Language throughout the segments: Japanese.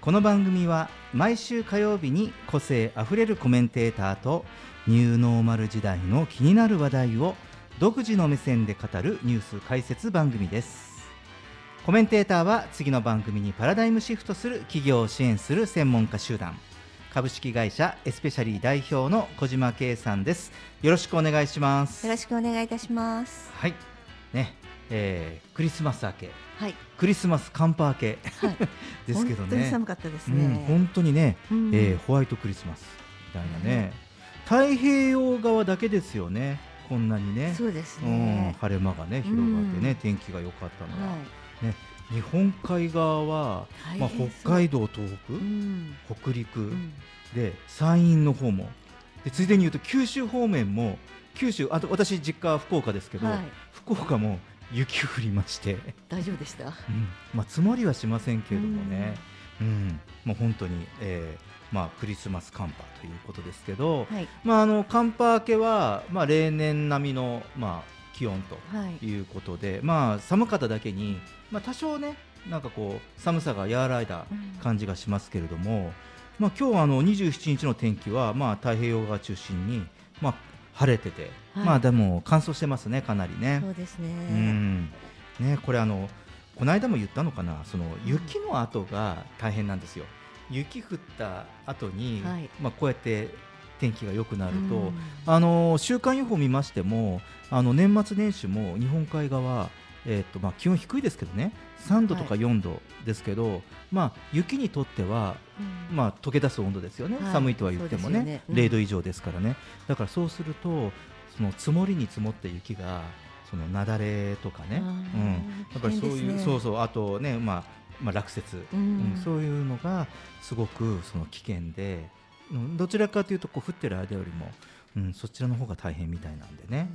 この番組は毎週火曜日に個性あふれるコメンテーターとニューノーマル時代の気になる話題を独自の目線で語るニュース解説番組です。コメンテーターは次の番組にパラダイムシフトする企業を支援する専門家集団。株式会社エスペシャリー代表の小島圭さんです。よろしくお願いします。よろしくお願いいたします。はい。ね、えー、クリスマス明け。はい。クリスマス寒波明け、はい。ですけど本当にね寒かったですうん、ね、本当にね、うん。えーホワイトクリスマスみたいなね、太平洋側だけですよね。こんなにね。そうですうんね、晴れ間がね広がってね、うん天気が良かったのは、はい。日本海側は、まあ、北海道東北、うん。北陸、うん。で山陰の方も。でついでに言うと九州方面も九州あと私実家は福岡ですけど、はい。福岡も雪降りまして、大丈夫でした？うん。まあ、積もりはしませんけれどもね、うん。もう本当に、えーまあ、クリスマス寒波ということですけど、はい。まあ、あの寒波明けは、まあ、例年並みの、まあ、気温とはい。いうことで、まあ、寒かっただけに、まあ、多少ねなんかこう寒さが和らいだうん。感じがしますけれども、まあ、今日あの27日の天気は、まあ、太平洋側中心に、まあ、晴れてて、はい。まあ、でも乾燥してますね、かなりね。そうですね。うん。ねこれあのこの間も言ったのかな？その雪の後が大変なんですよ。雪降った後に、はい。まあこうやって天気が良くなると、うん。あの週間予報見ましてもあの年末年始も日本海側えーとまあ、気温低いですけどね。3度とかはい。4度ですけど、まあ、雪にとっては、うん。まあ、溶け出す温度ですよね、はい。寒いとは言ってもね。ね。うん。0度以上ですからね。だからそうするとその積もりに積もった雪がその雪崩とかね、うん、やっぱりそういう、ねそうそう。あとね、まあまあ、落雪、うん。うん。そういうのがすごくその危険で、うん。どちらかというとこう降ってる間よりも、うん、そちらの方が大変みたいなんでね、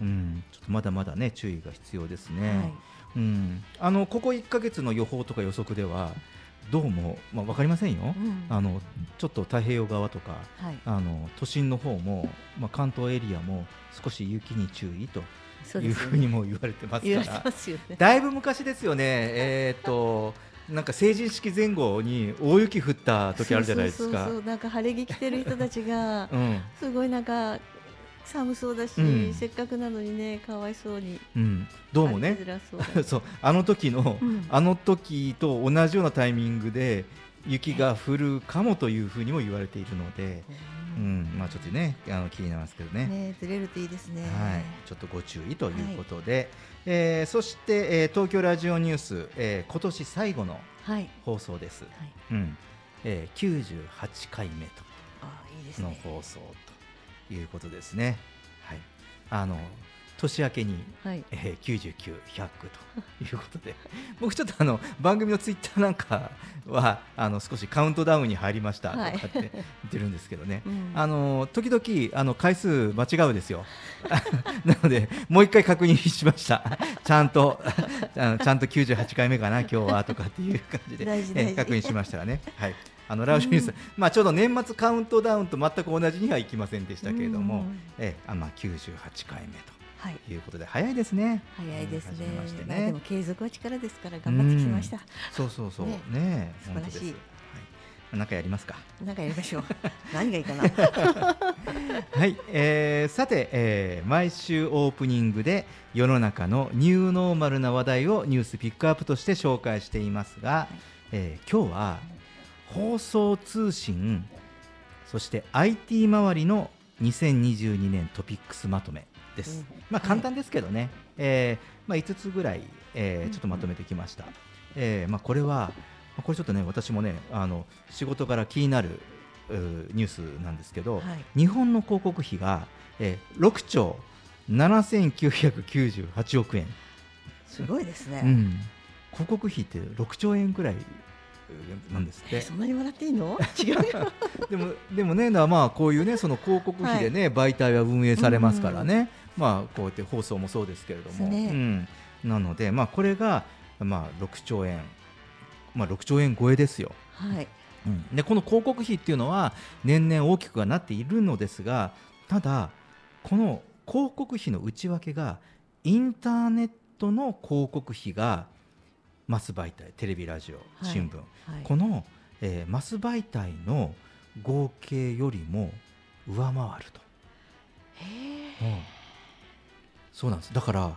うん、ちょっとまだまだね注意が必要ですね。はい。うん、あのここ1ヶ月の予報とか予測ではどうも、まあ、分かりませんよ、うん。あのちょっと太平洋側とかはい。あの都心の方も、まあ、関東エリアも少し雪に注意というふうにも言われてます言われてからますよね。だいぶ昔ですよね、えー、となんか成人式前後に大雪降った時あるじゃないですか。そうそうそうなんか晴れ着着てる人たちが うん。すごいなんか寒そうだし、うん。せっかくなのにねかわいそうにうん、どうもね。そう あの時の、うん。あの時と同じようなタイミングで雪が降るかもというふうにも言われているので、うん。まあ、ちょっとねあの気になりますけどね。ねずれるといいですね。はい、ちょっとご注意ということで、えーそして、えー東京ラジオニュース、えー今年最後のはい。放送です、はい。うんえー、98回目とのね。放送ということですね。はい、あの年明けに、はい。えー、99、100ということで。僕ちょっとあの番組のツイッターなんかはあの少しカウントダウンに入りましたとかはい。って言ってるんですけどね、うん。あの時々あの回数間違うですよ。なのでもう一回確認しました。ちゃんとあのちゃんと98回目かな今日はとかっていう感じで。え確認しましたらね。はい。あのラジオニュース、うんまあちょうど年末カウントダウンと全く同じにはいきませんでしたけれども、うん。えあまあ98回目はい。とい。うことで早いですね。早いですね。うん始めまして。まあでねも継続は力ですから頑張ってきました。そうそうそう。ね。ね素晴らしい。はい。なんかやりますか。なんかやりましょう。何がいいかな。はい、えーさて、えー毎週オープニングで世の中のニューノーマルな話題をニュースピックアップとして紹介していますが、えー今日は放送通信そして IT 周りの2022年トピックスまとめです。うん。まあはい。簡単ですけどね、えーまあ、5つぐらい、えーうん。ちょっとまとめてきました。えーまあ、これはまあこれちょっとね私もねあの仕事から気になるニュースなんですけど、はい。日本の広告費が、えー6兆7998億円、すごいですね。うん、広告費って6兆円ぐらいなんですって。えそんなに笑っていいの？違うよ。でもでもねなまあこういうねその広告費でね、媒体は運営されますからね、まあこうやって放送もそうですけれども、ね。うん、なのでまあこれがまあ6兆円。まあ6兆円超えですよ。はい。うん、でこの広告費っていうのは年々大きくはなっているのですがただこの広告費の内訳がインターネットの広告費がマス媒体テレビラジオはい。新聞、はい。この、えーマス媒体の合計よりも上回ると、へうんそうなんですだから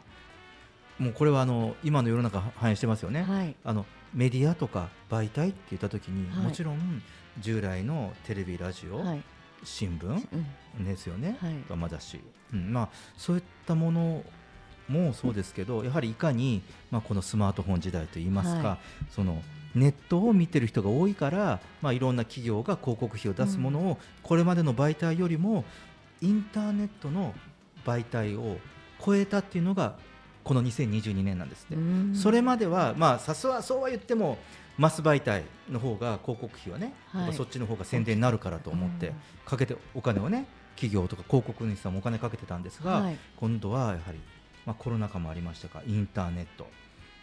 もうこれはあの今の世の中反映してますよね、え。はい。あのメディアとか媒体って言った時に、はいもちろん従来のテレビラジオ、はい。新聞うん。ですよね、はいまあだし、うんまあ、そういったものもそうですけどやはりいかに、まあ、このスマートフォン時代といいますか、はそのネットを見てる人が多いから、まあ、いろんな企業が広告費を出すものを、これまでの媒体よりもインターネットの媒体を超えたっていうのがこの2022年なんですね。うんそれまでは、まあ、さすがそうは言ってもマス媒体の方が広告費はね、はいそっちの方が宣伝になるからと思ってうんかけてお金をね企業とか広告主さんもお金かけてたんですが、はい今度はやはり、まあ、コロナ禍もありましたがインターネット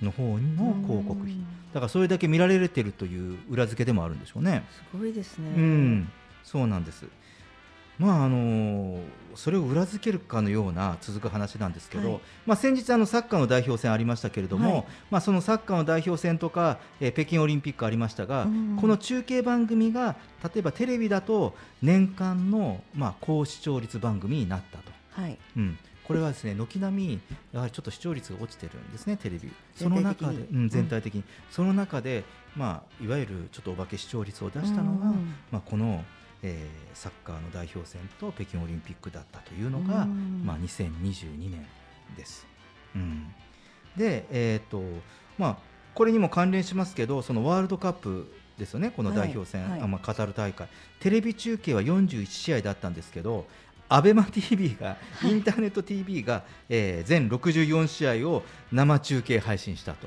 の方の広告費うんだからそれだけ見られてるという裏付けでもあるんでしょうね。すごいですね。うん、そうなんです。まああのそれを裏付けるかのような続く話なんですけど、はい。まあ、先日あのサッカーの代表戦ありましたけれども、はい。まあ、そのサッカーの代表戦とか、えー北京オリンピックありましたが、うん。この中継番組が例えばテレビだと年間の、まあ、高視聴率番組になったと。はい。うん、これはですね軒並みやはりちょっと視聴率が落ちてるんですね、テレビ。その中で、全体的にうん、全体的に、その中で、まあ、いわゆるちょっとお化け視聴率を出したのが、うん。まあ、この、えーサッカーの代表戦と北京オリンピックだったというのが、うん。まあ、2022年です。うん、で、えーとまあ、これにも関連しますけどそのワールドカップですよね、この代表戦、はいはい。あまあ、カタール大会。テレビ中継は41試合だったんですけどアベマ t v が、インターネット TV が、えー全64試合を生中継配信したと。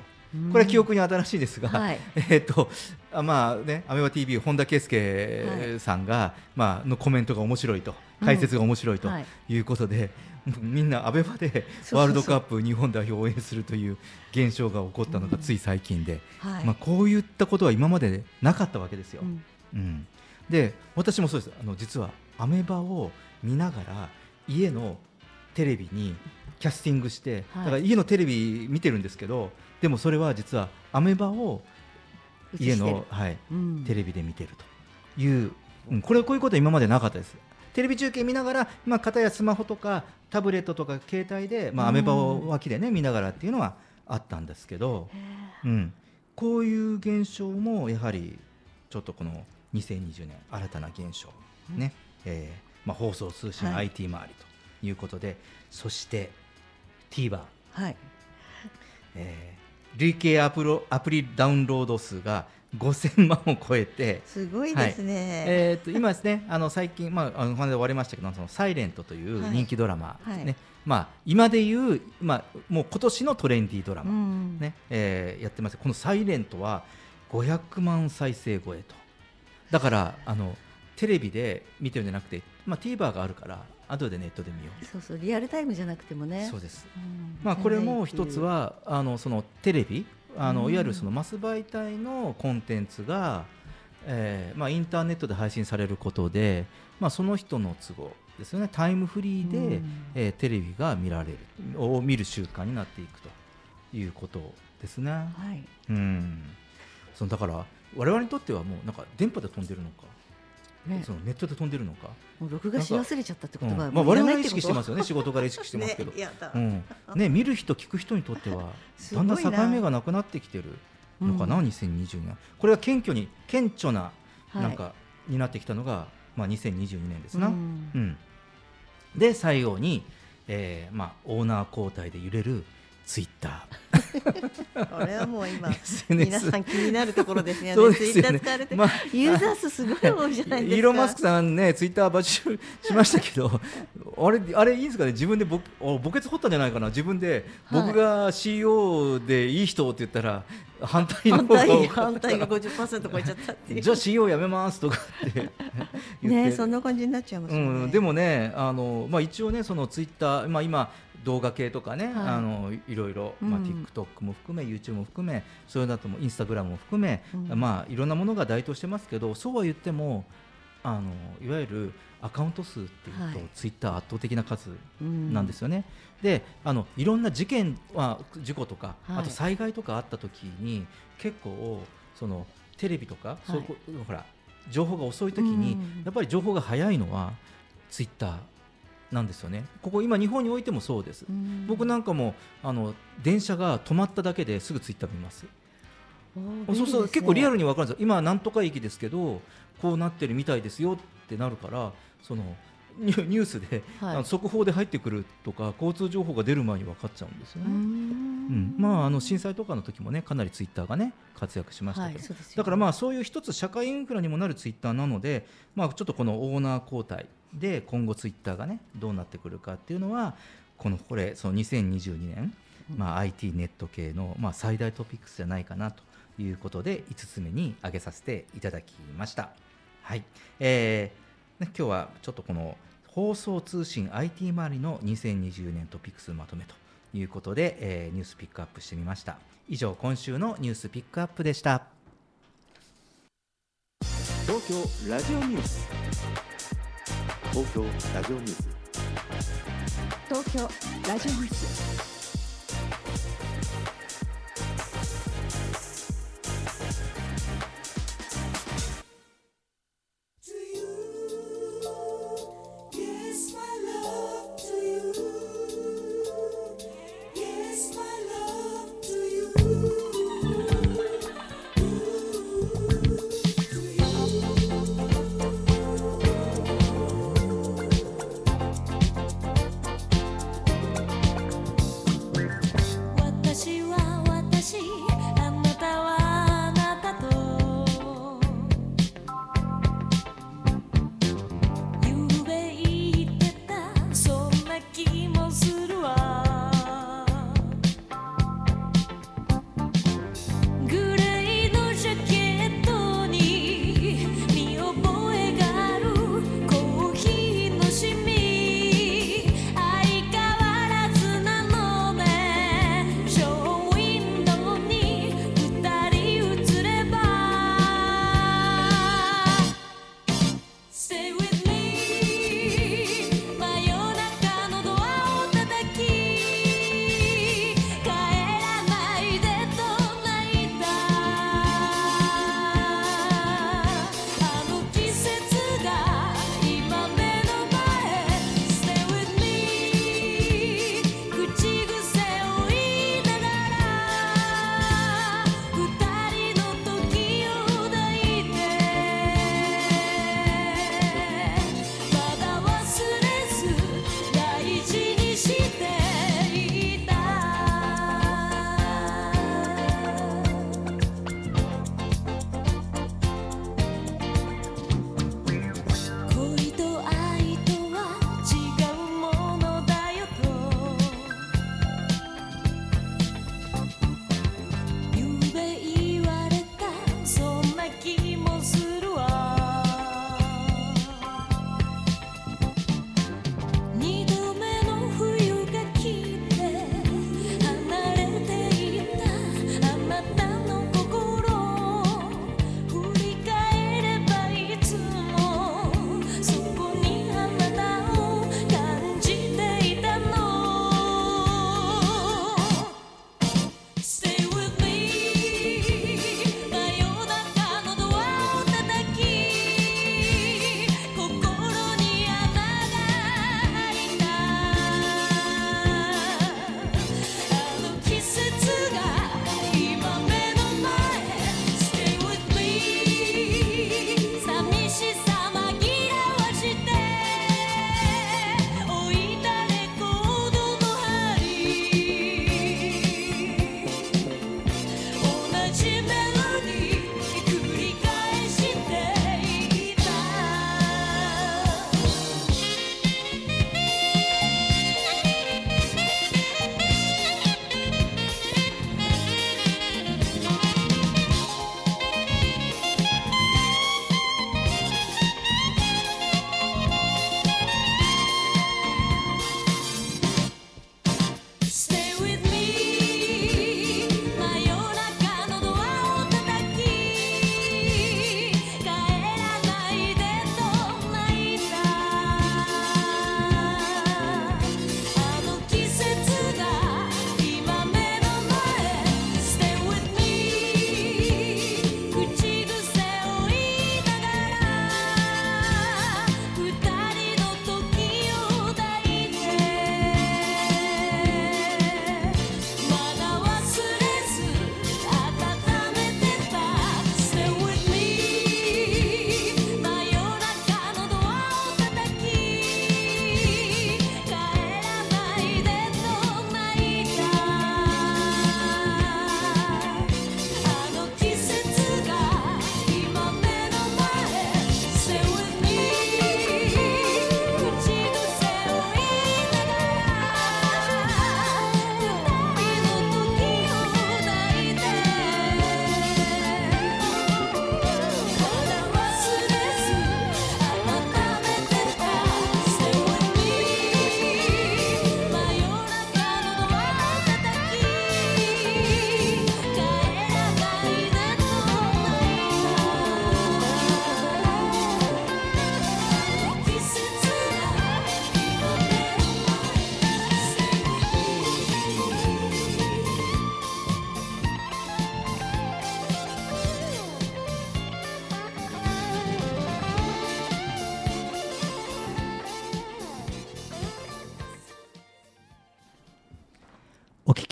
これは記憶に新しいですが、はい。えっとあまあね、アメバ TV 本田圭佑さんが、まあのコメントが面白いと、うん。解説が面白いとはい。いうことで、みんなアベマでワールドカップ日本代表を応援するという現象が起こったのがつい最近で、はい。まあこういったことは今までなかったわけですよ。うん。うん、で私もそうです。あの実はアメバを見ながら家のテレビにキャスティングして、はい。だから家のテレビ見てるんですけどでもそれは実はアメバを家の、はい、うん。テレビで見てるという、うん、これこういうことは今までなかったです。テレビ中継見ながら、まあ、片やスマホとかタブレットとか携帯で、まあ、アメバを脇でね見ながらっていうのはあったんですけど、へうん、こういう現象もやはりちょっとこの2020年新たな現象、ねえーまあ、放送通信、はい。IT 周りということでそして TVer、ーはい。えー累計アプロアプリダウンロード数が5000万を超えて、すごいですね。えー、と今ですねあの最近、まあ、あのお話で終わりましたけど「そのサイレントというはい。人気ドラマ、はい。ねまあ、今でいう、まあ、もう今年のトレンディードラマ、うんねえーやってます。この「サイレントは500万再生超えと。だからあのテレビで見てるんじゃなくて、まあ、TVer があるから後でネットで見ようそうそうリアルタイムじゃなくてもね。そうです、うんまあ、これも一つ。はあのそのテレビあのうんいわゆるそのマス媒体のコンテンツが、えーまあ、インターネットで配信されることで、まあ、その人の都合ですよねタイムフリーで、うんえーテレビが見られるを見る習慣になっていくということですね。はい。うん、そのだから我々にとってはもうなんか電波で飛んでるのか、ね。そのネットで飛んでるのか、もう録画し忘れちゃったってことは、うん。まあ、我々は意識してますよね。仕事から意識してますけど、ね、うん。ね、見る人聞く人にとっては だんだん境目がなくなってきてるのかな、うん。2020年。これが謙虚に顕著なはい。なんか、になってきたのが、まあ、2022年ですな。うん。うん。で最後に、えーまあ、オーナー交代で揺れるツイッターこれはもう今皆さん気になるところですよね。そうですよねまあユーザー数すごい多いじゃないですか。イーロン・マスクさんね、ツイッター買収しましたけど、あれ、あれいいんですかね、自分でぼお墓穴掘ったんじゃないかな、自分で、はい僕が CEO でいい人って言ったら、反対の反方が反対が50%超えちゃったっていう。じゃあ CEO やめますとかって言って。ねそんな感じになっちゃいますよね。うん、でもね、あのまあ、一応ね、そのツイッター、まあ、今、動画系とかね、はい。あのいろいろ、まあ、うん。TikTok も含め、YouTube も含め、それだともインスタグラムも含め、うん。まあ、いろんなものが台頭してますけど、そうは言っても、あのいわゆるアカウント数っていうと、はい。ツイッター圧倒的な数うん。なんですよね。であのいろんな事件、まあ、事故とか、はい。あと災害とかあった時に結構そのテレビとか、そうこほら情報が遅い時に、うんやっぱり情報が早いのはツイッターなんですよね。ここ今日本においてもそうです。うん僕なんかもあの電車が止まっただけですぐツイッター見ます。そうそう、結構リアルに。に分かるんですよ。今なんとか駅ですけどこうなってるみたいですよってなるからそのニュニュースで、はい。あの速報で入ってくるとか交通情報が出る前に分かっちゃうんですようね。うん。ん。まああの震災とかの時もねかなりツイッターがね活躍しましたけど、はいね。だからまあそういう一つ社会インフラにもなるツイッターなので、まあちょっとこのオーナー交代で今後ツイッターがねどうなってくるかっていうのはこのこれその2022年、まあ IT ネット系のまあ最大トピックスじゃないかなということで5つ目に挙げさせていただきました。はい、えーね、今日はちょっとこの放送通信 IT 周りの2020年トピックスまとめということで、えーニュースピックアップしてみました。以上今週のニュースピックアップでした。東京ラジオニュース。東京ラジオニュース。東京ラジオニュース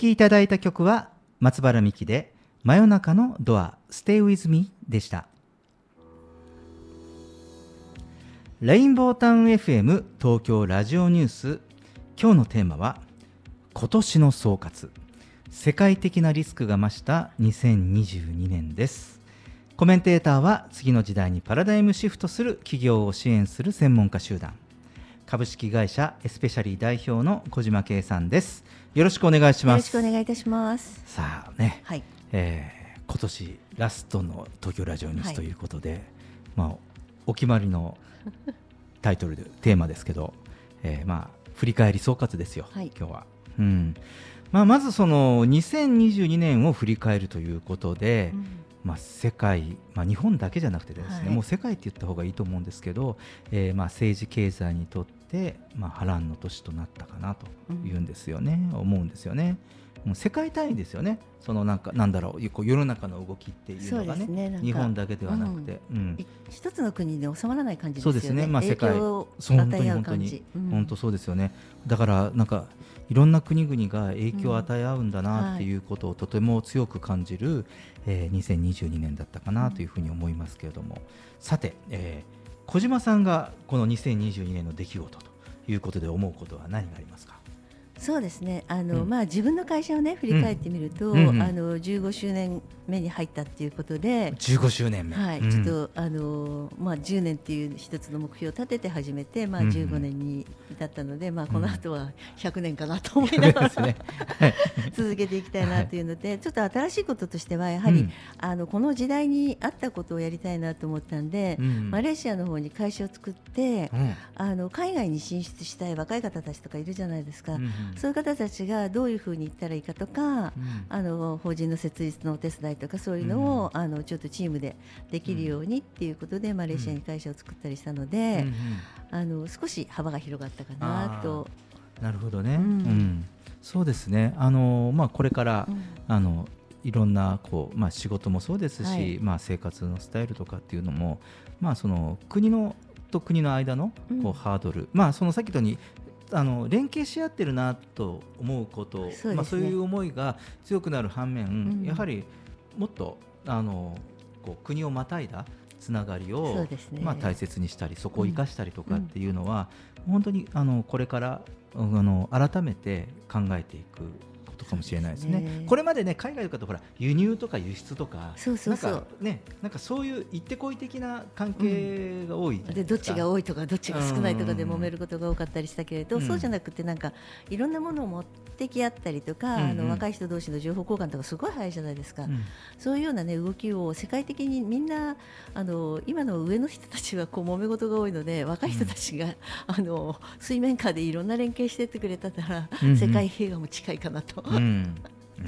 きいただいた曲は松原美希で真夜中のドア Stay with me でした。レインボータウン FM 東京ラジオニュース。今日のテーマは今年の総括。世界的なリスクが増した2022年です。コメンテーターは次の時代にパラダイムシフトする企業を支援する専門家集団。株式会社エスペシャリー代表の小島圭さんです。よろしくお願いしよろしますくお願いいたします。さあね、はい。えー今年ラストの東京ラジオニューはいスということで、まあお決まりのタイトルでテーマですけど、えーまあ振り返り総括ですよ、はい今日は。うんまあ、まずその2022年を振り返るということで、うんまあ、世界、まあ、日本だけじゃなくてですね、はいもう世界って言った方がいいと思うんですけど、えーまあ政治経済にとって、まあ、波乱の年となったかなというんですよね、思うんですよね。もう世界単位ですよね、そのなんかなんだろう、こう世の中の動きっていうのがね。なんか日本だけではなくて、うん。い一つの国で収まらない感じですよね。そうですね。まあ世界。をそう本当与え合うに本当。うん。本当そうですよね、だからなんかいろんな国々が影響を与え合うんだなっていうことをとても強く感じる、えー2022年だったかなというふうに思いますけれども、さて、えー小島さんがこの2022年の出来事ということで思うことは何がありますか？そうですね。あの、うん。まあ自分の会社をね振り返ってみると、うんうんうん。あの15周年目に入ったっていうことで。15周年目、はい、うん。ちょっとあのまあ10年っていう一つの目標を立てて始めて、まあうんうん。15年に至ったので、まあこの後は100年かなと思いながらね。はい。続けていきたいなというので、ちょっと新しいこととしてはやはり、うん。あのこの時代に合ったことをやりたいなと思ったんで、うんマレーシアの方に会社を作って、うん。あの海外に進出したい若い方たちとかいるじゃないですか、そういう方たちがどういうふうに行ったらいいかとか、うん。あの法人の設立のお手伝いとかそういうのを、あのちょっとチームでできるようにっていうことで、マレーシアに会社を作ったりしたので、あの少し幅が広がったかなと。なるほどね、うん。うん。そうですね、あのまあ、これから、うん。あのいろんなこう、まあ、仕事もそうですし、はい。まあ、生活のスタイルとかっていうのも、まあ、その国のと国の間のこうハードル、まあ、そのさっき言ったようにあの連携し合ってるなと思うことそうね。まあ、そういう思いが強くなる反面、うん。やはりもっとあのこう国をまたいだつながりそをね。まあ、大切にしたりそこを生かしたりとかうんっていうのは、本当にあのこれからあの改めて考えていくことかもしれないですね。すね。これまでね海外とかってほら輸入とか輸出とかなんかねなんかそういう行ってこい的な関係が多いじゃないでどっちがい多いとかどっちが少ないとかでうん。揉めることが多かったりしたけれど、うん。そうじゃなくてなんかいろんなものを持ってき合ったりとか、うんうん。あの若い人同士の情報交換とかすごい早いじゃないですか、うん。そういうような、ね、動きを世界的にみんなあの今の上の人たちはこう揉め事が多いので若い人たちが、あの水面下でいろんな連携してってくれたら、うんうん。世界平和も近いかなと。うん。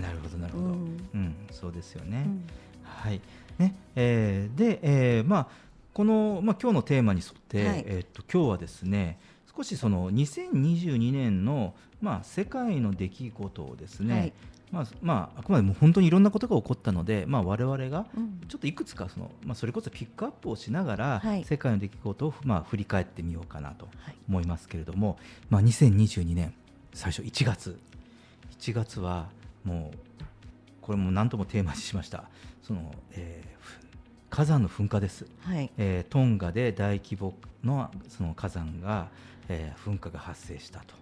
なるほどなるほど、ううんんそうですよね。うん。はい。ねえーで、えーまあ、この、まあ、今日のテーマに沿って、はい。えーっと今日はですね少しその2022年の、まあ、世界の出来事をですね、はい。まあまあ、あくまでも本当にいろんなことが起こったので、まあ、我々がうん。ちょっといくつかその、まあ、それこそピックアップをしながら、はい。世界の出来事を、まあ、振り返ってみようかなとはい。思いますけれども、まあ、2022年最初1月1月はもうこれも何ともテーマにしました。その、えーふ火山の噴火です、はい。えートンガで大規模のその火山が、えー噴火が発生したと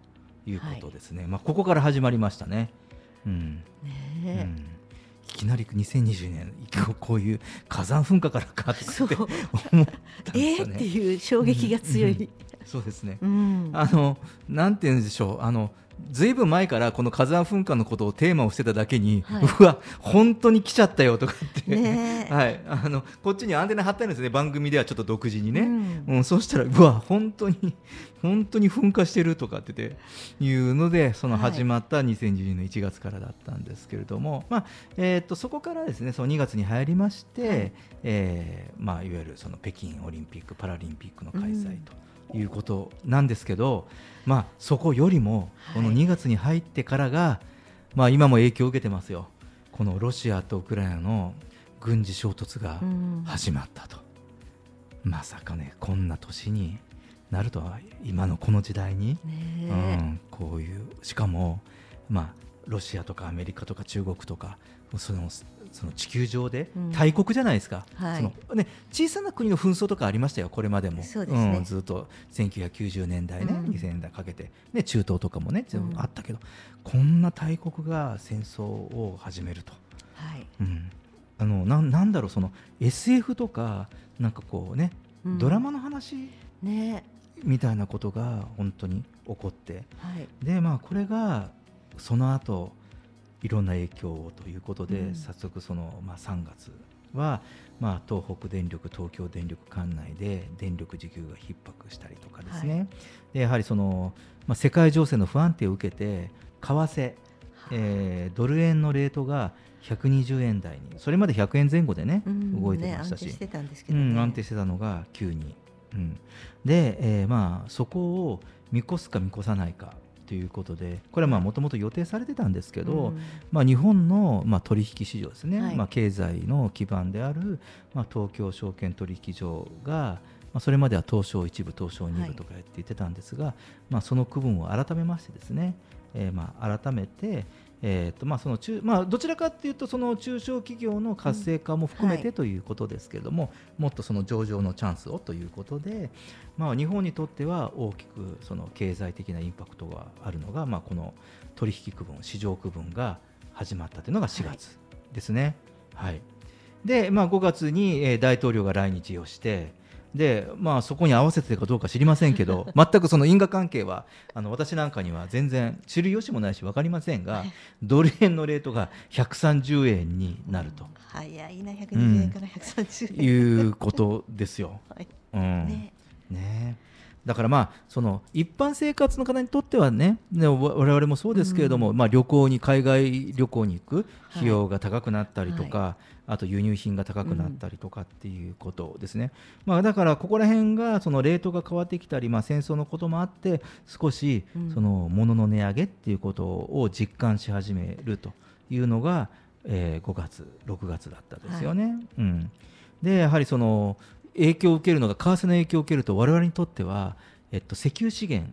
いうことですね、まあ、ここから始まりましたね。うん。うねん。いきなり2020年こうこういう火山噴火からかって思ったんでえー、すよね。っていう衝撃が強い。そうですね。うん。あのなんて言うんでしょう。あのずいぶん前からこの火山噴火のことをテーマをしてただけに、はい。うわ本当に来ちゃったよとかって、ねえ。はい、あのこっちにアンテナ張ってあるんですね。番組ではちょっと独自にね、うん。うんそうしたらうわ本当に本当に噴火してるとかってていうのでそのはい始まった2012年1月からだったんですけれども、まあえー、とそこからですねその2月に入りまして、はい。えーまあ、いわゆるその北京オリンピック・パラリンピックの開催ということなんですけど、まあ、そこよりもこのはい2月に入ってからが、まあ、今も影響を受けてますよ。このロシアとウクライナの軍事衝突がうん。始まったと、まさかねこんな年になるとは今のこの時代に、うねん、こういうしかも、まロシアとかアメリカとか中国とかそのその地球上でうん。大国じゃないですか、はい。そのね、小さな国の紛争とかありましたよ、これまでも、そうですね。んずっと1990年代ね、うん。2000年代かけて、ね、中東とかもね、全部うんあったけど、こんな大国が戦争を始めると、はい。うん、あのなんなんだろう、その SF とか、なんかこうね、うん。ドラマの話ね。みたいなことが本当に起こって、はい。でまあ、これがその後いろんな影響をということで、うん。早速その、まあ、3月は、まあ、東北電力東京電力管内で電力需給が逼迫したりとかですね、はでやはりその、まあ、世界情勢の不安定を受けて為替、えードル円のレートが120円台にそれまで100円前後でね、うん動いてましたし、ね安定してたんですけうどね。ん、安定してたのが急に、うん、で、えーまあ、そこを見越すか見越さないかということでこれはもともと予定されてたんですけど、うん。まあ、日本の、まあ、取引市場ですね、はい。まあ、経済の基盤である、まあ、東京証券取引所が、まあ、それまでは東証1部東証2はい。部とかやって言ってたんですが、まあ、その区分を改めましてですね、えーまあ、改めて、えーとまあその中まあ、どちらかというとその中小企業の活性化も含めてということですけれども、もっとその上場のチャンスをということで、まあ、日本にとっては大きくその経済的なインパクトがあるのが、まあ、この取引区分市場区分が始まったというのが4月ですね。はいで、まあ、5月に大統領が来日をしてで、まあ、そこに合わせてかどうか知りませんけど 全くその因果関係はあの私なんかには全然知る由もないし分かりませんがドル円のレートが130円になると。早いな120円から130円、いうことですよ。はい。うん。ね。ねだからまあその一般生活の方にとってはねねわ我々もそうですけれども、まあ、旅行に海外旅行に行く費用が高くなったりとか、あと輸入品が高くなったりとかっていうことですね、まあ、だからここら辺がそのレートが変わってきたり、まあ、戦争のこともあって少しうん。その物の値上げっていうことを実感し始めるというのが、えー5月6月だったですよね。うん、でやはりその影響を受けるのが為替の影響を受けると我々にとっては、えっと、石油資源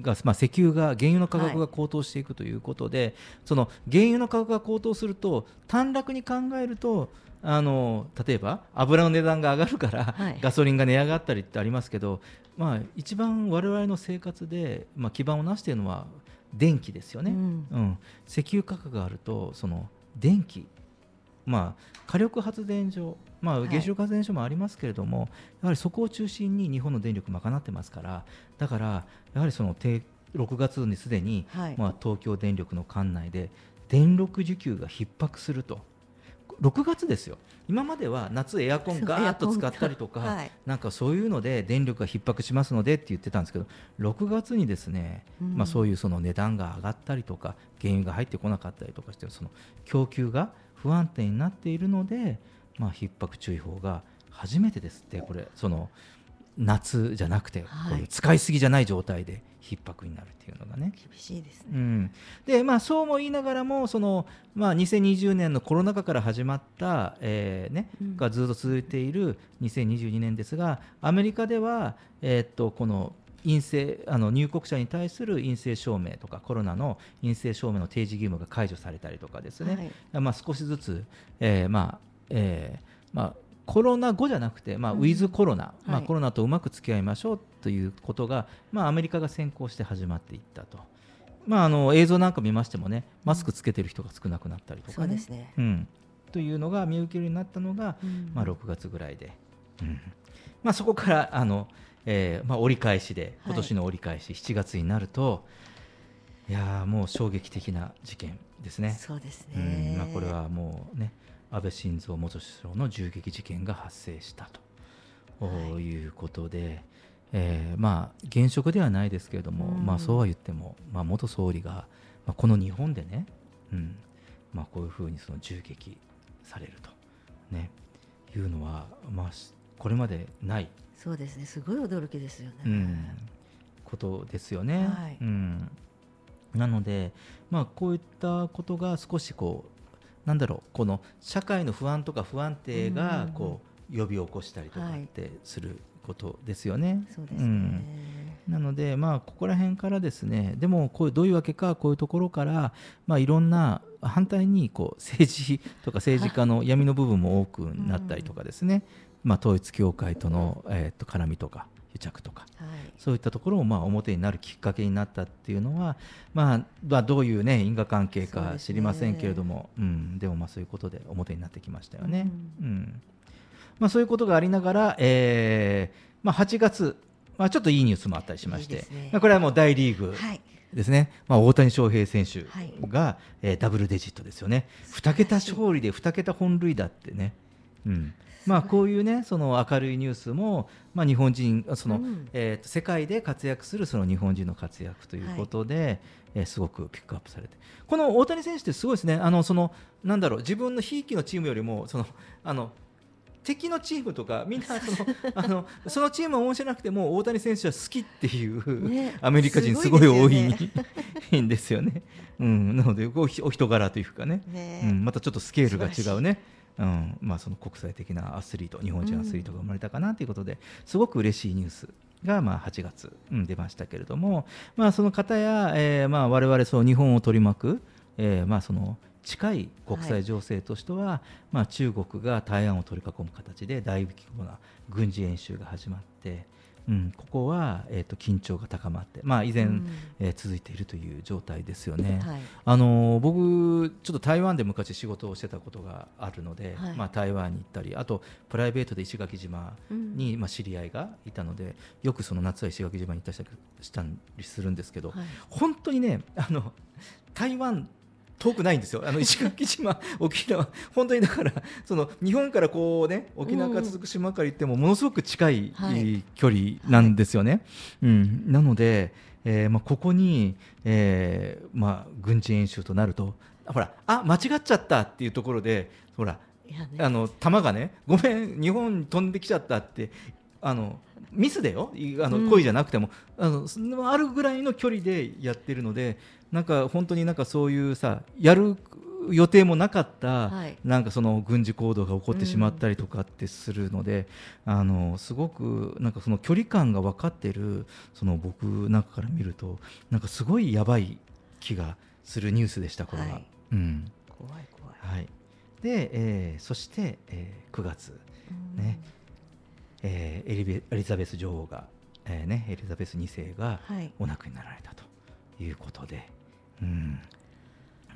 が、まあ、石油が原油の価格が高騰していくということで、その原油の価格が高騰すると短絡に考えるとあの例えば油の値段が上がるから、はい。ガソリンが値上がったりってありますけど、まあ、一番我々の生活で、まあ、基盤をなしているのは電気ですよね。うん。うん、石油価格があるとその電気、まあ、火力発電所、まあ、はい。原子力発電所もありますけれども、やはりそこを中心に日本の電力賄ってますからだからやはりその低6月にすでに、はい。まあ、東京電力の管内で電力需給が逼迫すると。6月ですよ。今までは夏エアコンガーッと使ったりとか、はい。なんかそういうので電力が逼迫しますのでって言ってたんですけど6月にですね、うん。まあ、そういうその値段が上がったりとか原油が入ってこなかったりとかしてその供給が不安定になっているので、まあ、逼迫注意報が初めてですってこれその夏じゃなくて、使いすぎじゃない状態で逼迫になるっていうのがね。厳しいですね、うん、でまあそうも言いながらもその、まあ、2020年のコロナ禍から始まった、えーねうん。がずっと続いている2022年ですがアメリカでは、えーっとこの陰性あの入国者に対する陰性証明とかコロナの陰性証明の提示義務が解除されたりとかですね、はい。まあ、少しずつ、えーまあえーまあ、コロナ後じゃなくて、まあ、うん。ウィズコロナ、まあ、はいコロナとうまく付き合いましょうということが、まあ、アメリカが先行して始まっていったと、まあ、あの映像なんか見ましてもねマスクつけてる人が少なくなったりとかね。そうですね、うん、というのが見受けるようになったのが、うん。まあ、6月ぐらいで、うん。まあ、そこからあの、えーまあ、折り返しで今年の折り返し、7月になるといやーもう衝撃的な事件ですね。そうですうねん、まあ、これはもうね安倍晋三元首相の銃撃事件が発生したと、はい。いうことで、えーまあ現職ではないですけれども、うん。まあ、そうは言っても、まあ、元総理が、まあ、この日本でね、うん。まあ、こういうふうにその銃撃されると、ね、いうのは、まあ、しこれまでない。そうですね。すごい驚きですよね、うん、ことですよね。はい。うん、なので、まあ、こういったことが少しこうなんだろうこの社会の不安とか不安定がうんこう呼び起こしたりとかはいってすることですよね。なので、まあ、ここら辺からですねでもこうどういうわけかこういうところから、まあ、いろんな反対にこう政治とか政治家の闇の部分も多くなったりとかですね、まあ、統一教会との、えー、と絡みとか癒着とかはい。そういったところもまあ表になるきっかけになったっていうのは、まあ、まあどういう、ね、因果関係か知りませんけれども、うん、でもまあそういうことで表になってきましたよね。ううん。まあ、そういうことがありながら、えーまあ、8月、まあ、ちょっといいニュースもあったりしましてね。まあ、これはもう大リーグはい。ですね、まあ、大谷翔平選手はい。が、えーダブルデジットですよね、2桁勝利で2桁本塁打ってね、うんまあ、こういうねその明るいニュースも、まあ、日本人その、うん。えーと世界で活躍するその日本人の活躍ということで、えーすごくピックアップされて。この大谷選手ってすごいですね。あのそのなんだろう自分のひいきのチームよりもそのあの敵のチームとかみんなその あのそのチームは面白くても大谷選手は好きっていう、ねアメリカ人すすごごい多いんですよね。うん、なのでおお人柄というかね。ね。うん、またちょっとスケールが違うね。うんまあ、その国際的なアスリート日本人アスリートが生まれたかなということで、すごく嬉しいニュースがまあ8月、うん、出ましたけれども、まあ、その方や、えーまあ、我々そう日本を取り巻く、えーまあ、その近い国際情勢としては、まあ、中国が台湾を取り囲む形で大規模な軍事演習が始まって、うん、ここは、えー、と緊張が高まって、まあ、依然、うん。えー続いているという状態ですよね。はい。あのー僕、ちょっと台湾で昔仕事をしてたことがあるので、はい。まあ、台湾に行ったりあとプライベートで石垣島に、まあ、知り合いがいたのでよくその夏は石垣島に行ったりしたりするんですけど、はい。本当にねあの台湾遠くないんですよ、あの石垣島、沖縄、本当にだから、その日本からこうね、沖縄から続く島から行っても、ものすごく近い、はい。距離なんですよね。うん、なので、えーまあ、ここに、えーまあ、軍事演習となると、ほら、あ間違っちゃったっていうところで、ほら、ね。あの弾がね、ごめん、日本に飛んできちゃったって、あのミスでよ、いあうん。の故意じゃなくても、あのあるぐらいの距離でやってるので、なんか本当になんかそういうさ、やる予定もなかった、はい。なんかその軍事行動が起こってしまったりとかってするので、あのすごくなんかその距離感が分かってるその僕なんかから見ると、なんかすごいやばい気がするニュースでした、これは。はい。うん。怖い怖い。はい、で、えーそして、えー9月、ね。えーエリベエリザベス女王が、えーね、エリザベス2世がうんはい。お亡くなりになられたということで、うん。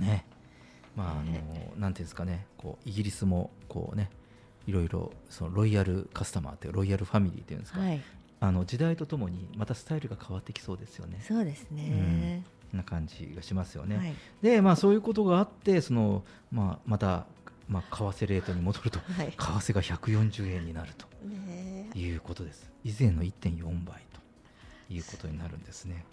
ね。まああのねなんていうんですかね。こうイギリスもこうねいろいろそのロイヤルカスタマーっていうロイヤルファミリーっていうんですか、はい。あの時代とともにまたスタイルが変わってきそうですよね。そうですね。な感じがしますよね。はい。でまあそういうことがあってその、まあ、また、まあ、為替レートに戻ると はい。為替が140円になるね。ということです。以前の1.4倍ということになるんですね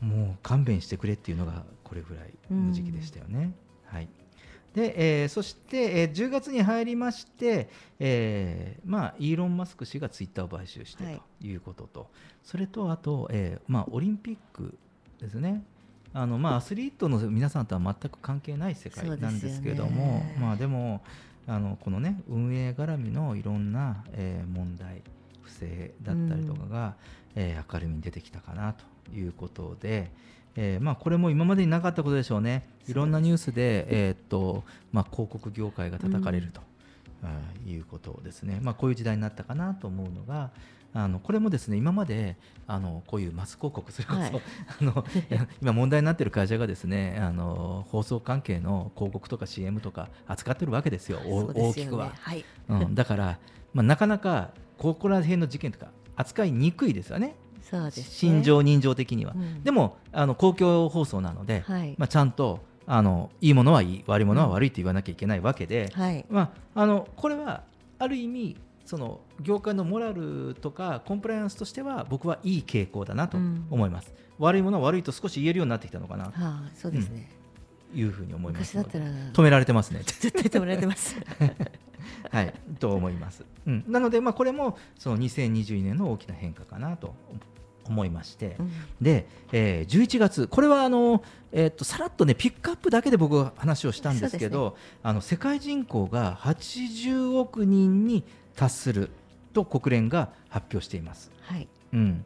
もう勘弁してくれっていうのがこれぐらいの時期でしたよね、はい。で、えーそして、えー10月に入りまして、えーまあ、イーロン・マスク氏がツイッターを買収してはい。ということと、それとあと、えーまあ、オリンピックですね。あの、まあ、アスリートの皆さんとは全く関係ない世界なんですけれども、でまあ、でもあのこの、ね、運営絡みのいろんな、えー問題不正だったりとかが、えー明るみに出てきたかなということで、えーまあ、これも今までになかったことでしょうね、いろんなニュースで、えーっとまあ、広告業界が叩かれると、あーいうことですね、まあ、こういう時代になったかなと思うのが、あのこれもですね今まであのこういうマス広告、それこそ、はい。あの 今、問題になっている会社がですねあの放送関係の広告とか CM とか扱ってるわけですよ、すよね。大きくは。はい。うん、だから、まあ、なかなかここら辺の事件とか扱いにくいですよね、そうですね。心情、人情的には。うん。でもあの公共放送なので、はい。まあ、ちゃんとあのいいものはいい、悪いものは悪いと言わなきゃいけないわけで、はい。まあ、あのこれはある意味、その業界のモラルとかコンプライアンスとしては僕はいい傾向だなと思います、悪いものは悪いと少し言えるようになってきたのかなと。はあそうですね。いうふうに思います。止められてますね。絶対止められてます はい、と思います。うん、なので、まあ、これもその2022年の大きな変化かなと思いまして、うん。で、えー11月、これはあの、えーっとさらっとね、ピックアップだけで僕は話をしたんですけど、あの世界人口が80億人に達すると国連が発表しています。はい。うん。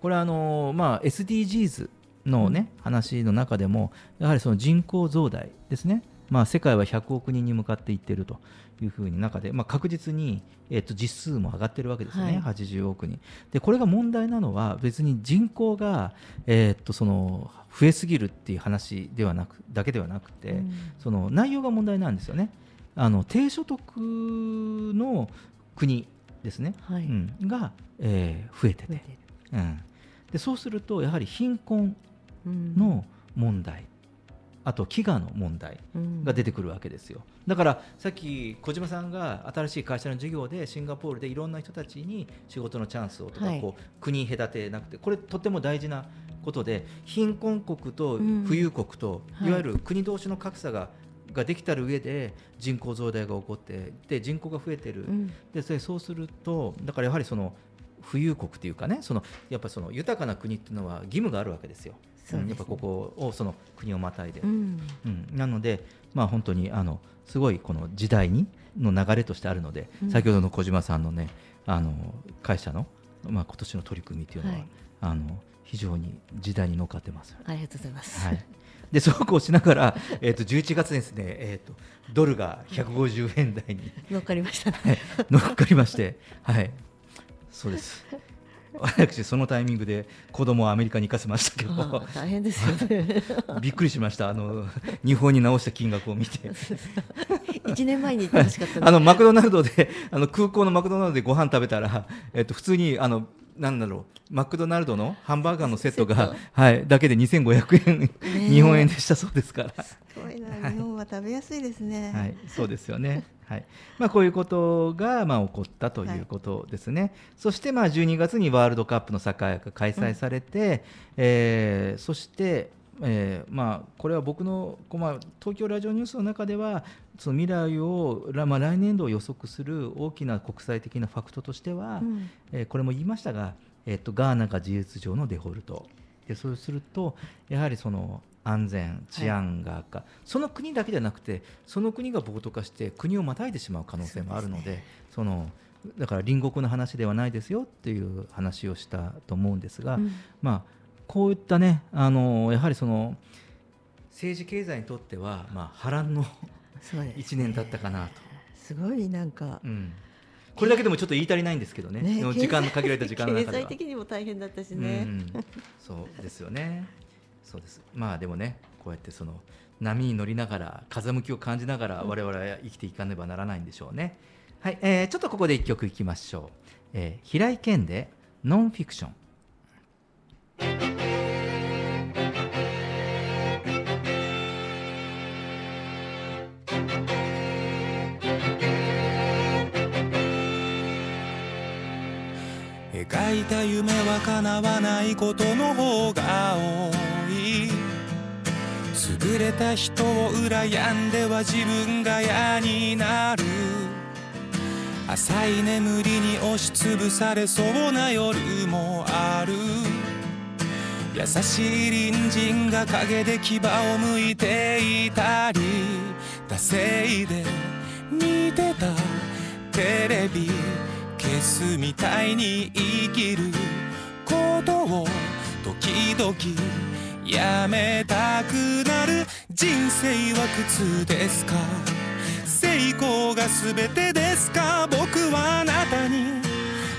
これはあの、まあ、SDGs の、ね話の中でもやはりその人口増大ですね、まあ、世界は100億人に向かっていっているというふうに中で、まあ、確実に、えっと実数も上がってるわけですね、はい。80億人。でこれが問題なのは別に人口が、えっとその増えすぎるっていう話ではなくだけではなくて、うん。その内容が問題なんですよね。あの低所得の国ですね、はい。うん。が、えー増えてて。うん、でそうするとやはり貧困うん。の問題、あと飢餓の問題うん。が出てくるわけですよ。だからさっき小島さんが新しい会社の事業でシンガポールでいろんな人たちに仕事のチャンスをとか、はい。こう国隔てなくてこれとっても大事なことで貧困国とうん。富裕国と、はい。い、わゆる国同士の格差がができた上で人口増大が起こってで人口が増えてる、うん。でそれそうするとだからやはりその富裕国というかねそのやっぱその豊かな国っていうのは義務があるわけですよ。ねんやっぱここをその国をまたいで、うんうんなのでまあ本当にあのすごいこの時代にの流れとしてあるので、うん先ほどの小島さんのねあの会社のまあ今年の取り組みっていうのは、はいあの非常に時代に乗っかってます。ありがとうございます。はい。でそうこうしながら、えっ、と11月ですね、えっ、とドルが150円台に乗っかりましたね。はい乗っかりまして、はい、そうです。私そのタイミングで子供をアメリカに行かせましたけど、大変ですよね。びっくりしました。あの日本に直した金額を見て、一年前に行ってほしかったあのマクドナルドであの空港のマクドナルドでご飯食べたら、えっと普通にあのなんだろうマクドナルドのハンバーガーのセットがはいだけで2500円、え日本円でしたそうですから。すごいな、日本は食べやすいですね。はい、そうですよね。はい、まあこういうことがまあ起こったということですね。そしてまあ12月にワールドカップのサッカーが開催されて、えーそして、えーまあこれは僕のまあ東京ラジオニュースの中ではその未来をらまあ来年度を予測する大きな国際的なファクトとしては、うん。えーこれも言いましたが、えっとガーナが事実上のデフォルト。でそうするとやはりその安全治安が悪化、その国だけじゃなくてその国が暴徒化して国をまたいでしまう可能性もあるのでそのだから隣国の話ではないですよっていう話をしたと思うんですが、うん。まあこういったねあのやはりその政治経済にとってはまあ波乱のそうですね。1年だったかなと。すごいなんか、うん。これだけでもちょっと言い足りないんですけどね。ね時間の限られた時間の中では。経済的にも大変だったしね。うん、そうですよね。そうです。まあでもね、こうやってその波に乗りながら風向きを感じながら我々は生きていかねばならないんでしょうね。はい、えーちょっとここで一曲いきましょう。えー平井堅でノンフィクション。描いた夢は叶わないことの方が多い優れた人を羨んでは自分が嫌になる。浅い眠りに押しつぶされそうな夜もある。優しい隣人が陰で牙をむいていたり。惰性で見てたテレビ消すみたいに生きることを時々やめたくなる人生は苦痛ですか？成功が全てですか？僕はあなたに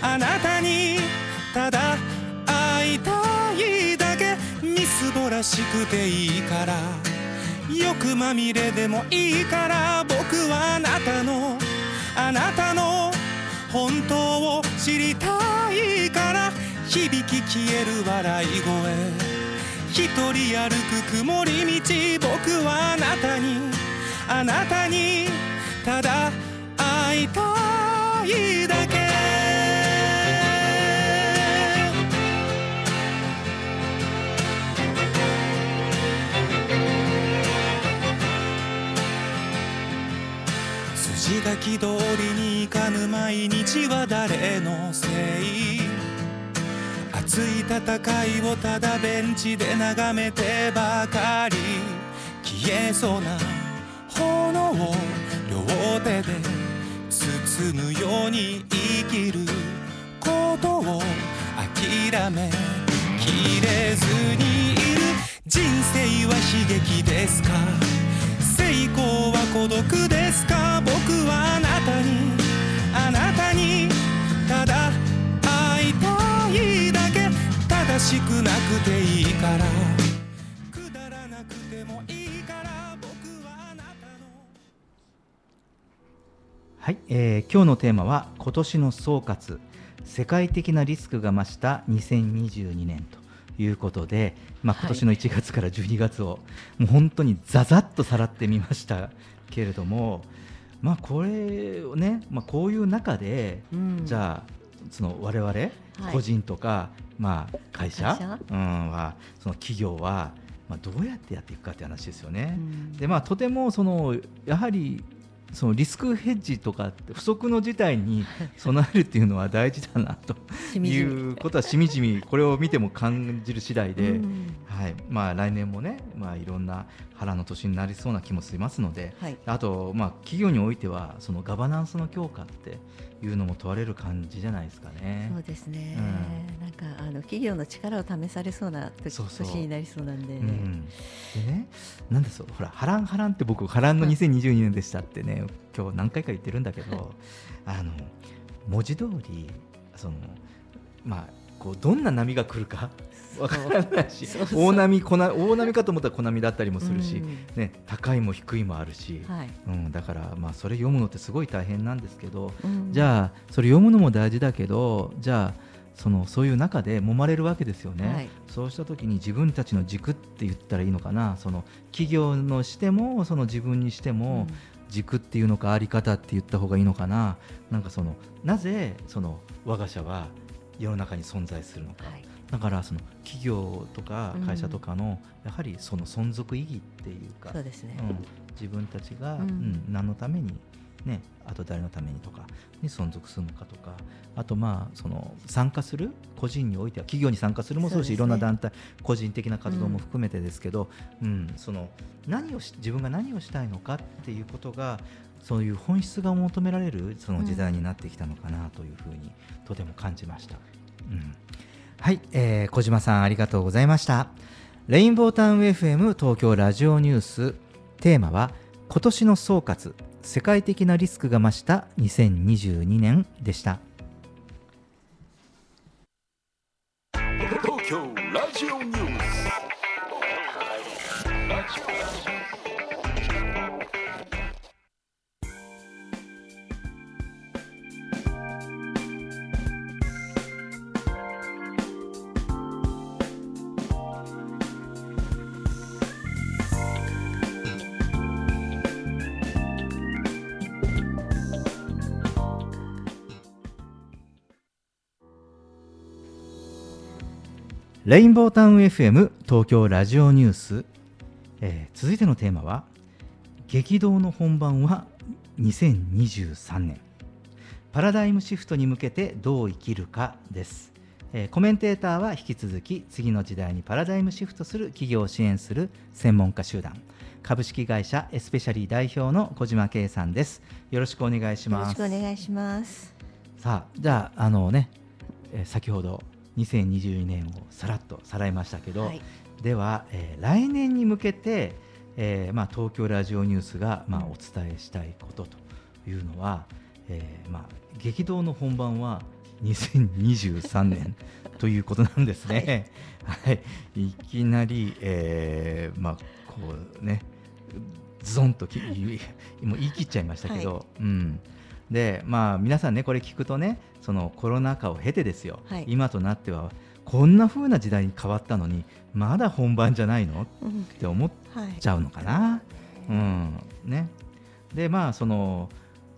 あなたにただ会いたいだけみすぼらしくていいから。欲まみれでもいいから。僕はあなたのあなたの本当を知りたいから。響き消える笑い声。一人歩く曇り道僕はあなたにあなたにただ会いたいだけ。筋書き通りにいかぬ毎日は誰のせい？熱い戦いをただベンチで眺めてばかり消えそうな炎を両手で包むように生きることを諦めきれずにいる人生は悲劇ですか？成功は孤独ですか？僕はしくなくていいから。くだらなくてもいいから。僕はあなたの。はい、えー今日のテーマは今年の総括。世界的なリスクが増した2022年ということで、まあ、はい。今年の1月から12月をもう本当にざざっとさらってみましたけれども、まあ、これをね、まあ、こういう中で、うん。じゃあその我々個人とか、まあ、会社？うん、はその企業は、まあ、どうやってやっていくかという話ですよね。うん。でまあ、とてもそのやはりそのリスクヘッジとか不測の事態に 備えるっていうのは大事だなと。いうことはしみじみこれを見ても感じる次第で、うん。はい。まあ、来年もね、まあ、いろんな腹の年になりそうな気もしますので、はい。あと、まあ、企業においてはそのガバナンスの強化っていうのも問われる感じじゃないですかね。そうですね、うなんかあの企業の力を試されそうな時そうそう。年になりそうなんで、うん、でね、なんでそう、ほら、波乱波乱って僕、波乱の2022年でしたってね、今日何回か言ってるんだけど、あの文字通り、そのまあ、こうどんな波が来るかわからないし大波こな大波かと思ったら小波だったりもするし、うん。ね、高いも低いもあるし、はい。うん、だから、まあ、それ読むのってすごい大変なんですけど、うん。じゃあそれ読むのも大事だけどじゃあそのそういう中で揉まれるわけですよね、はい。そうした時に自分たちの軸って言ったらいいのかな。その企業のしてもその自分にしても軸っていうのかあり方って言った方がいいのかな。なんかそのなぜその我が社は世の中に存在するのか、はいだからその企業とかうん会社とかのやはりその存続意義っていうか、そうですね、うん、自分たちが、うん。うん何のために、ね、あと誰のためにとかに存続するのかとかあとまあその参加する個人においては企業に参加するもそうだしね。いろんな団体個人的な活動も含めてですけど、うんその何をし自分が何をしたいのかっていうことがそういう本質が求められるその時代になってきたのかなというふうにとても感じました。うんはい、えー小島さんありがとうございました。レインボータウン FM 東京ラジオニューステーマは今年の総括世界的なリスクが増した2022年でした。レインボータウン FM 東京ラジオニュース、えー続いてのテーマは激動の本番は2023年。パラダイムシフトに向けてどう生きるかです、えーコメンテーターは引き続き次の時代にパラダイムシフトする企業を支援する専門家集団。株式会社エスペシャリー代表の小島圭さんです。よろしくお願いしよろしますくお願いします。さあじゃああのね、えー先ほど2022年をさらっとさらいましたけど、はい。では、えー来年に向けて、えーまあ、東京ラジオニュースが、まあ、お伝えしたいことというのは、えーまあ、激動の本番は2023年ということなんですね。はい、い、きなり、えーまあこうねズドンとき言いもう言い切っちゃいましたけど、はうん、でまあ皆さんねこれ聞くとねそのコロナ禍を経てですよ、はい。今となってはこんな風な時代に変わったのにまだ本番じゃないの？っうんて思っはいちゃうのかな。うん。ね、でまあその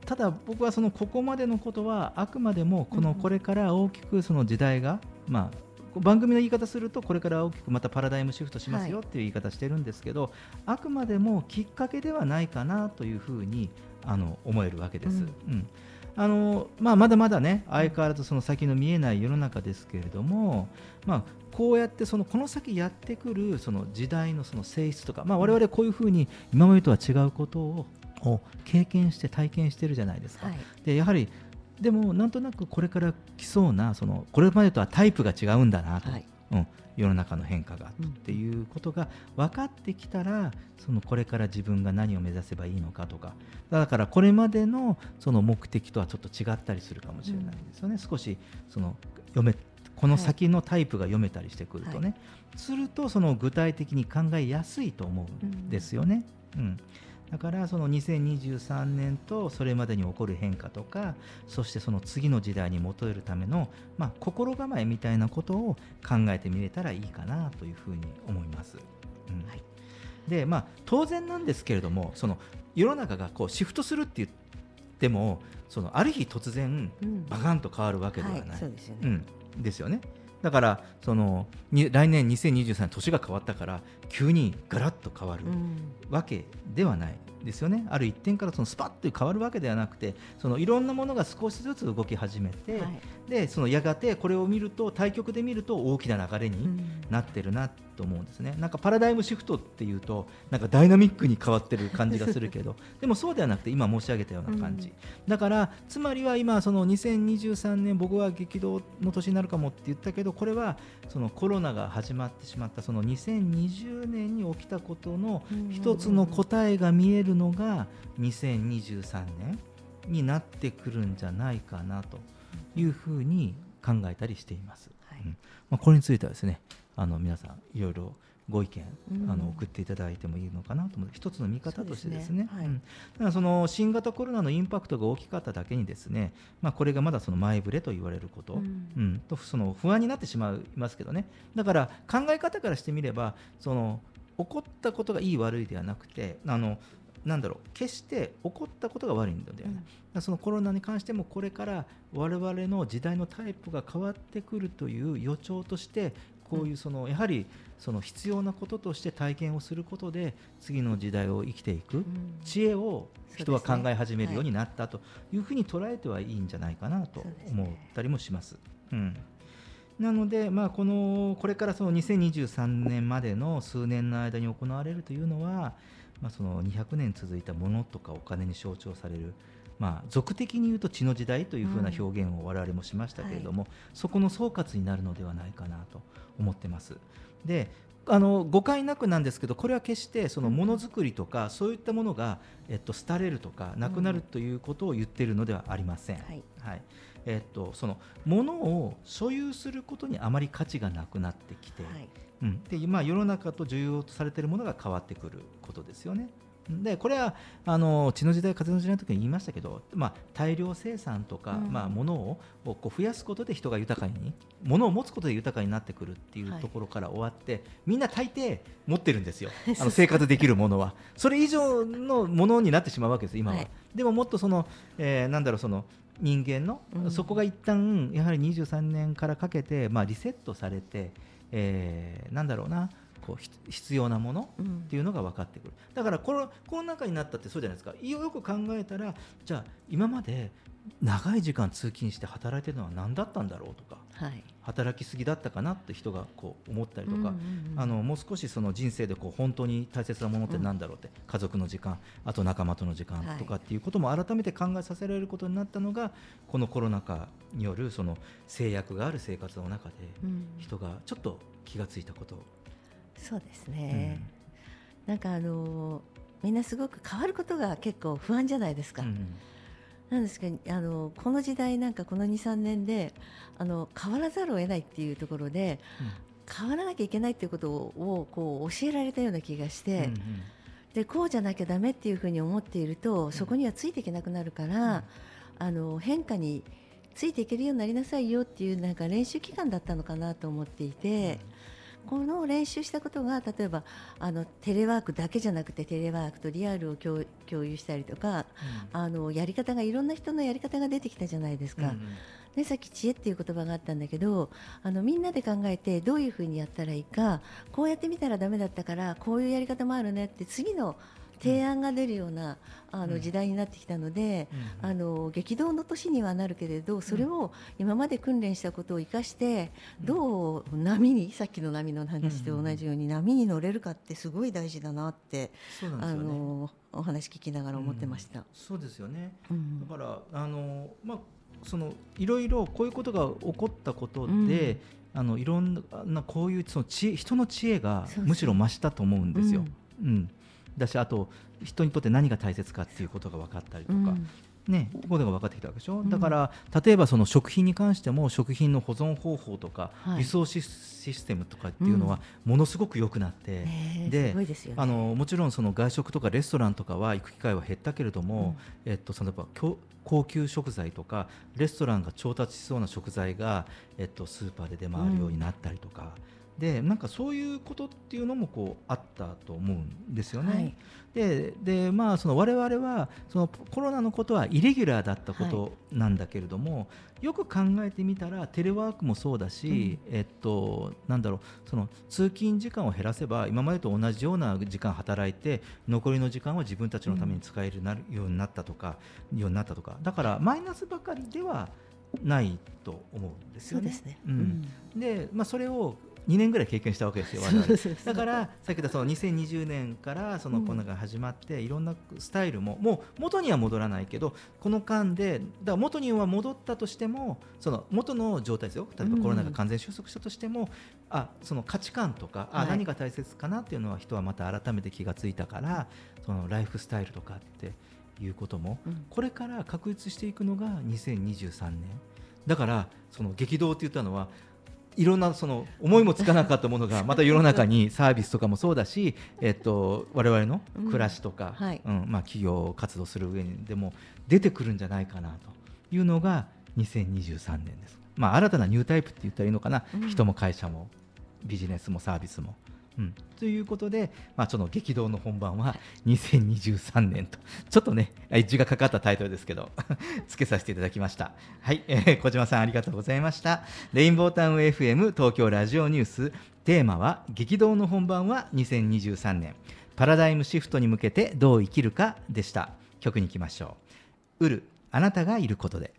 ただ僕はそのここまでのことはあくまでもこのうんこれから大きくその時代が、まあ番組の言い方するとこれから大きくまたパラダイムシフトしますよはいっていう言い方してるんですけど、あくまでもきっかけではないかなというふうにあの思えるわけです。うん。うん。あのまあ、まだまだね相変わらずその先の見えない世の中ですけれども、まあ、こうやってそのこの先やってくるその時代のその性質とか、まあ、我々こういうふうに今までとは違うことをを経験して体験してるじゃないですか。はい。でやはりでもなんとなくこれから来そうなそのこれまでとはタイプが違うんだなと、はいうん、世の中の変化がっていうことが分かってきたらそのこれから自分が何を目指せばいいのかとか。だからこれまでのその目的とはちょっと違ったりするかもしれないですよね、少しその読めこの先のタイプが読めたりしてくるとね、はい。するとその具体的に考えやすいと思うんですよね。うんだからその2023年とそれまでに起こる変化とかそしてその次の時代に求めるための、まあ、心構えみたいなことを考えてみれたらいいかなというふうに思います。うんはいでまあ、当然なんですけれどもその世の中がこうシフトするって言ってもそのある日突然うんバカンと変わるわけではない。はい、そうですよね。うん、ですよね。だからそのに来年2023年年が変わったから急にガラッと変わるうん。わけではない。ですよね。ある一点からそのスパッと変わるわけではなくてそのいろんなものが少しずつ動き始めて、はい。でそのやがてこれを見ると対局で見ると大きな流れにうん。なってるなと思うんですね。なんかパラダイムシフトっていうとなんかダイナミックに変わってる感じがするけど でもそうではなくて今申し上げたような感じ、うん。だからつまりは今その2023年僕は激動の年になるかもって言ったけどこれはそのコロナが始まってしまったその2020年に起きたことの一つの答えが見えるのが2023年になってくるんじゃないかなというふうに考えたりしています。はいうんまあ、これについてはですねあの皆さんいろいろご意見、うん。あの送っていただいてもいいのかなと思う。一つの見方としてですね。はい。うん。だからその新型コロナのインパクトが大きかっただけにですね、まあ、これがまだその前触れと言われること、うん。うん。とその不安になってしまいますけどね。だから考え方からしてみればその起こったことがいい悪いではなくてあのなんだろう決して起こったことが悪いのではない、だからそのコロナに関してもこれから我々の時代のタイプが変わってくるという予兆としてこういうそのやはりその必要なこととして体験をすることで次の時代を生きていくうん。知恵を人は考え始めるようになったというふうに捉えてはいいんじゃないかなと思ったりもします。うん。なので、まあ、このこれからその2023年までの数年の間に行われるというのは、まあ、その200年続いたものとかお金に象徴される、まあ、俗的に言うと血の時代というふうな表現を我々もしましたけれども、そこの総括になるのではないかなと思ってます。であの誤解なくなんですけどこれは決してそのものづくりとかそういったものが、えっと、廃れるとかなくなるということを言っているのではありません。はいはいえっと、そのものを所有することにあまり価値がなくなってきて、はいうんで今、世の中と重要とされているものが変わってくることですよね。でこれはあの血の時代、風の時代の時に言いましたけど、まあ、大量生産とか、うん。まあ、物をこう増やすことで人が豊かに物を持つことで豊かになってくるっていうはい。ところから終わって、みんな大抵持ってるんですよ。あの生活できるものは。それ以上のものになってしまうわけです今は、はい。でももっとその、えーなんだろうその人間の、うん。そこが一旦やはり23年からかけて、まあ、リセットされて、えーなんだろうなこうひ必要なものうんっていうのが分かってくる。だからコロコロナ禍になったってそうじゃないですか。よく考えたらじゃあ今まで長い時間通勤して働いてるのは何だったんだろうとかはい。働きすぎだったかなって人がこう思ったりとか、うんうんうんあのもう少しその人生でこう本当に大切なものって何だろうって、家族の時間あと仲間との時間とかっていうことも改めて考えさせられることになったのがこのコロナ禍によるその制約がある生活の中でうん。人がちょっと気がついたこと、そうですね、なんかあのみんなすごく変わることが結構不安じゃないですか、うんなんですけどあのこの時代なんかこの23年であの変わらざるを得ないっていうところで変わらなきゃいけないっていうことをこう教えられたような気がして、うんうん。でこうじゃなきゃダメっていうふうに思っているとそこにはついていけなくなるから、あの変化についていけるようになりなさいよっていうなんか練習期間だったのかなと思っていて。この練習したことが例えばあのテレワークだけじゃなくてテレワークとリアルを共共有したりとかあのやり方がいろんな人のやり方が出てきたじゃないですか。うんうんでさっき知恵っていう言葉があったんだけどあのみんなで考えてどういうふうにやったらいいかこうやってみたらダメだったからこういうやり方もあるねって次の提案が出るような、あうん。の時代になってきたので、うん。あの激動の年にはなるけれどそれを今まで訓練したことを生かして、どう波にさっきの波の話と同じように波に乗れるかってすごい大事だなって、あのお話聞きながら思ってました。そうですよね。うん。だからあの、まあ、そのいろいろこういうことが起こったことで、うん。あのいろんなこういうその知恵人の知恵がそうそう。むしろ増したと思うんですよ。うん。うんだしあと人にとって何が大切かっていうことが分かったりとか、うん。ね、ここでが分かってきたわけでしょ、うん。だから例えばその食品に関しても食品の保存方法とか、はい。輸送シスシステムとかっていうのはものすごく良くなって、であのもちろんその外食とかレストランとかは行く機会は減ったけれども、えっと、そのやっぱ高高級食材とかレストランが調達しそうな食材が、えっと、スーパーで出回るようになったりとか。でなんかそういうことっていうのもこうあったと思うんですよね。はいででまあその我々はそのコロナのことはイレギュラーだったことなんだけれども、よく考えてみたらテレワークもそうだし、えっとなんだろうその通勤時間を減らせば今までと同じような時間働いて残りの時間は自分たちのために使えるなるようになったとか、ようになったとかだからマイナスばかりではないと思うんですよね。そうですね。うんで、まあ、それを2年ぐらい経験したわけですよ、我々。だから、さっき言ったその2020年からそのうん。コロナが始まって、いろんなスタイルも、もう元には戻らないけど、この間で、だから元には戻ったとしても、その元の状態ですよ、例えばうん。コロナが完全収束したとしても、あその価値観とか、あはい。何が大切かなっていうのは、人はまた改めて気がついたから、そのライフスタイルとかっていうことも、うん。これから確立していくのが2023年。だからその激動って言ったのはいろんなその思いもつかなかったものがまた世の中に サービスとかもそうだし、えっと、我々の暮らしとか、うんはいうんまあ、企業活動する上でも出てくるんじゃないかなというのが2023年です。まあ、新たなニュータイプって言ったらいいのかな、うん人も会社もビジネスもサービスも。うん、ということで、まあ、その激動の本番は2023年と、ちょっとね、字がかかったタイトルですけど、つけさせていただきました。はい、えー小島さんありがとうございました。レインボータウン FM 東京ラジオニュース、テーマは、激動の本番は2023年、パラダイムシフトに向けてどう生きるかでした。曲に行きましょう。うる、あなたがいることで。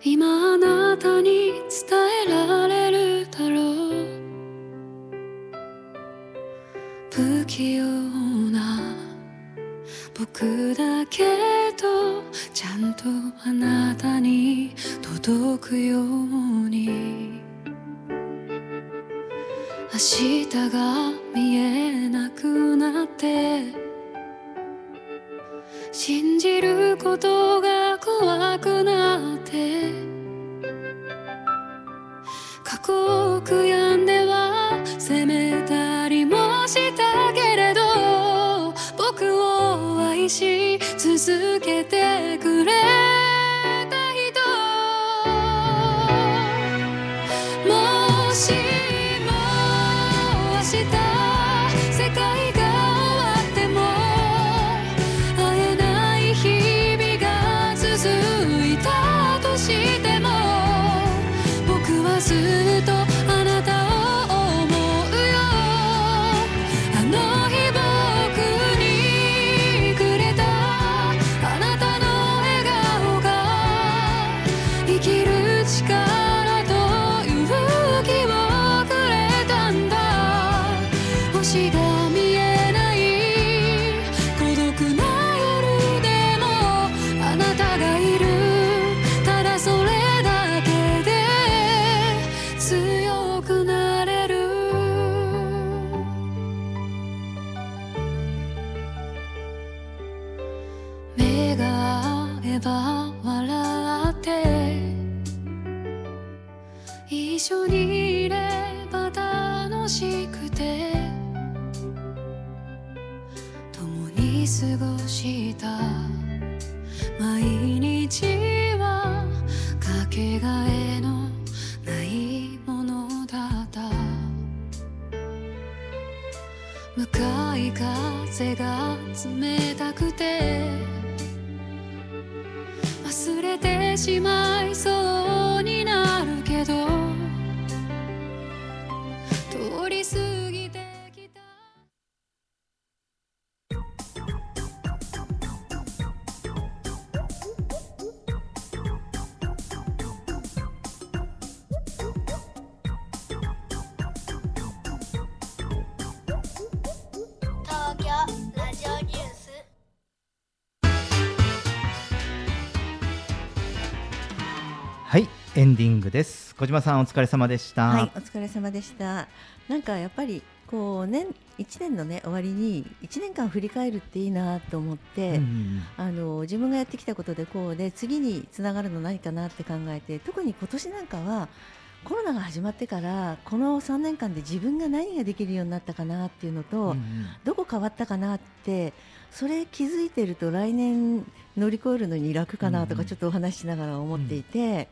今あなたに伝えられるだろう。不器用な僕だけどちゃんとあなたに届くように。明日が見えなくなって。信じることが怖くなって過去を悔やんでは責めたりもしたけれど僕を愛し続けてて一緒にいれば楽しくて共に過ごした毎日はかけがえのないものだった。向かい風が冷たくてれてしまいそう。エンディングです。小島さんお疲れ様でした。はい、お疲れ様でした。なんかやっぱりこう年一年のね終わりに一年間振り返るっていいなと思って、うんあの自分がやってきたことでこうで次につながるの何かなって考えて、特に今年なんかはコロナが始まってからこの3年間で自分が何ができるようになったかなっていうのと、うんうん。どこ変わったかなってそれ気づいてると来年乗り越えるのに楽かなとうんうん。かちょっとお話ししながら思っていて、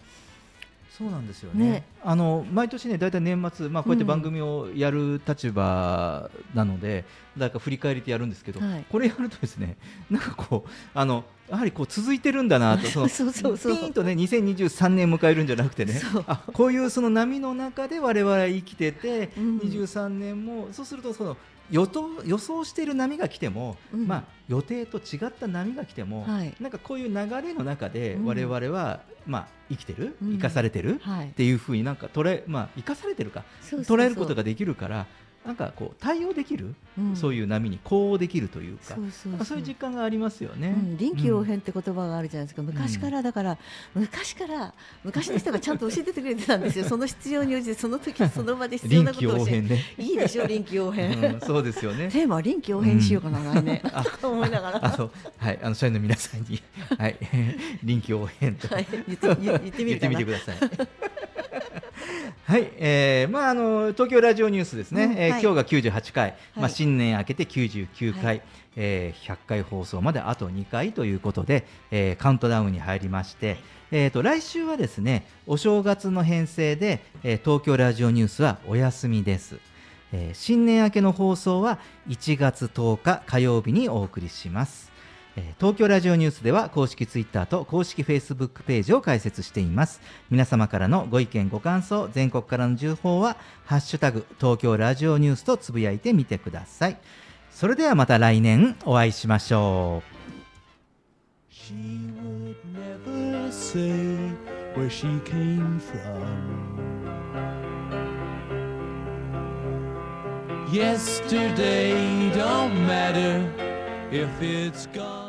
そうなんですよね。ね。あの毎年ね大体年末、まあ、こうやって番組をやる立場なので、だから振り返りってやるんですけど、はい。これやるとですね なんかこうあのやはりこう続いてるんだなとその そうそうピーンとね2023年迎えるんじゃなくてねあこういうその波の中で我々は生きてて、うん。23年もそうするとその予想予想している波が来ても、うん。まあ、予定と違った波が来ても、はい。なんかこういう流れの中でうん。我々は、まあ、生きてる、うん。生かされてる、はい。っていうふうになんか捉え、まあ、生かされてるか。捉えることができるからなんかこう対応できる、そういいう波に呼応できるというかそういう実感がありますよね。うん、臨機応うん変って言葉があるじゃないですか、昔からだから、昔から昔の人がちゃんと教えててくれてたんですよ、その必要に応じて、その時その場で必要なことを教え応変ね、いいでしょ、臨機応変。うん、そうですよね。テーマは臨機応変にしようかな、来年。あ とか思いながら。はいあの社員の皆さんにはい臨機応変とはい、言って。みてください。はい、えー、まああの東京ラジオニュースですね。うんえーはい今日が98回、まあはい新年明けて99回、はいえー100回放送まであと2回ということで、えーカウントダウンに入りまして、えーと来週はですねお正月の編成で、えー東京ラジオニュースはお休みです。えー新年明けの放送は1月10日火曜日にお送りします。東京ラジオニュースでは公式ツイッターと公式フェイスブックページを開設しています皆様からのご意見ご感想全国からの情報はハッシュタグ東京ラジオニュースとつぶやいてみてくださいそれではまた来年お会いしましょう She would never say where she came from. Yesterday don't matter if it's gone.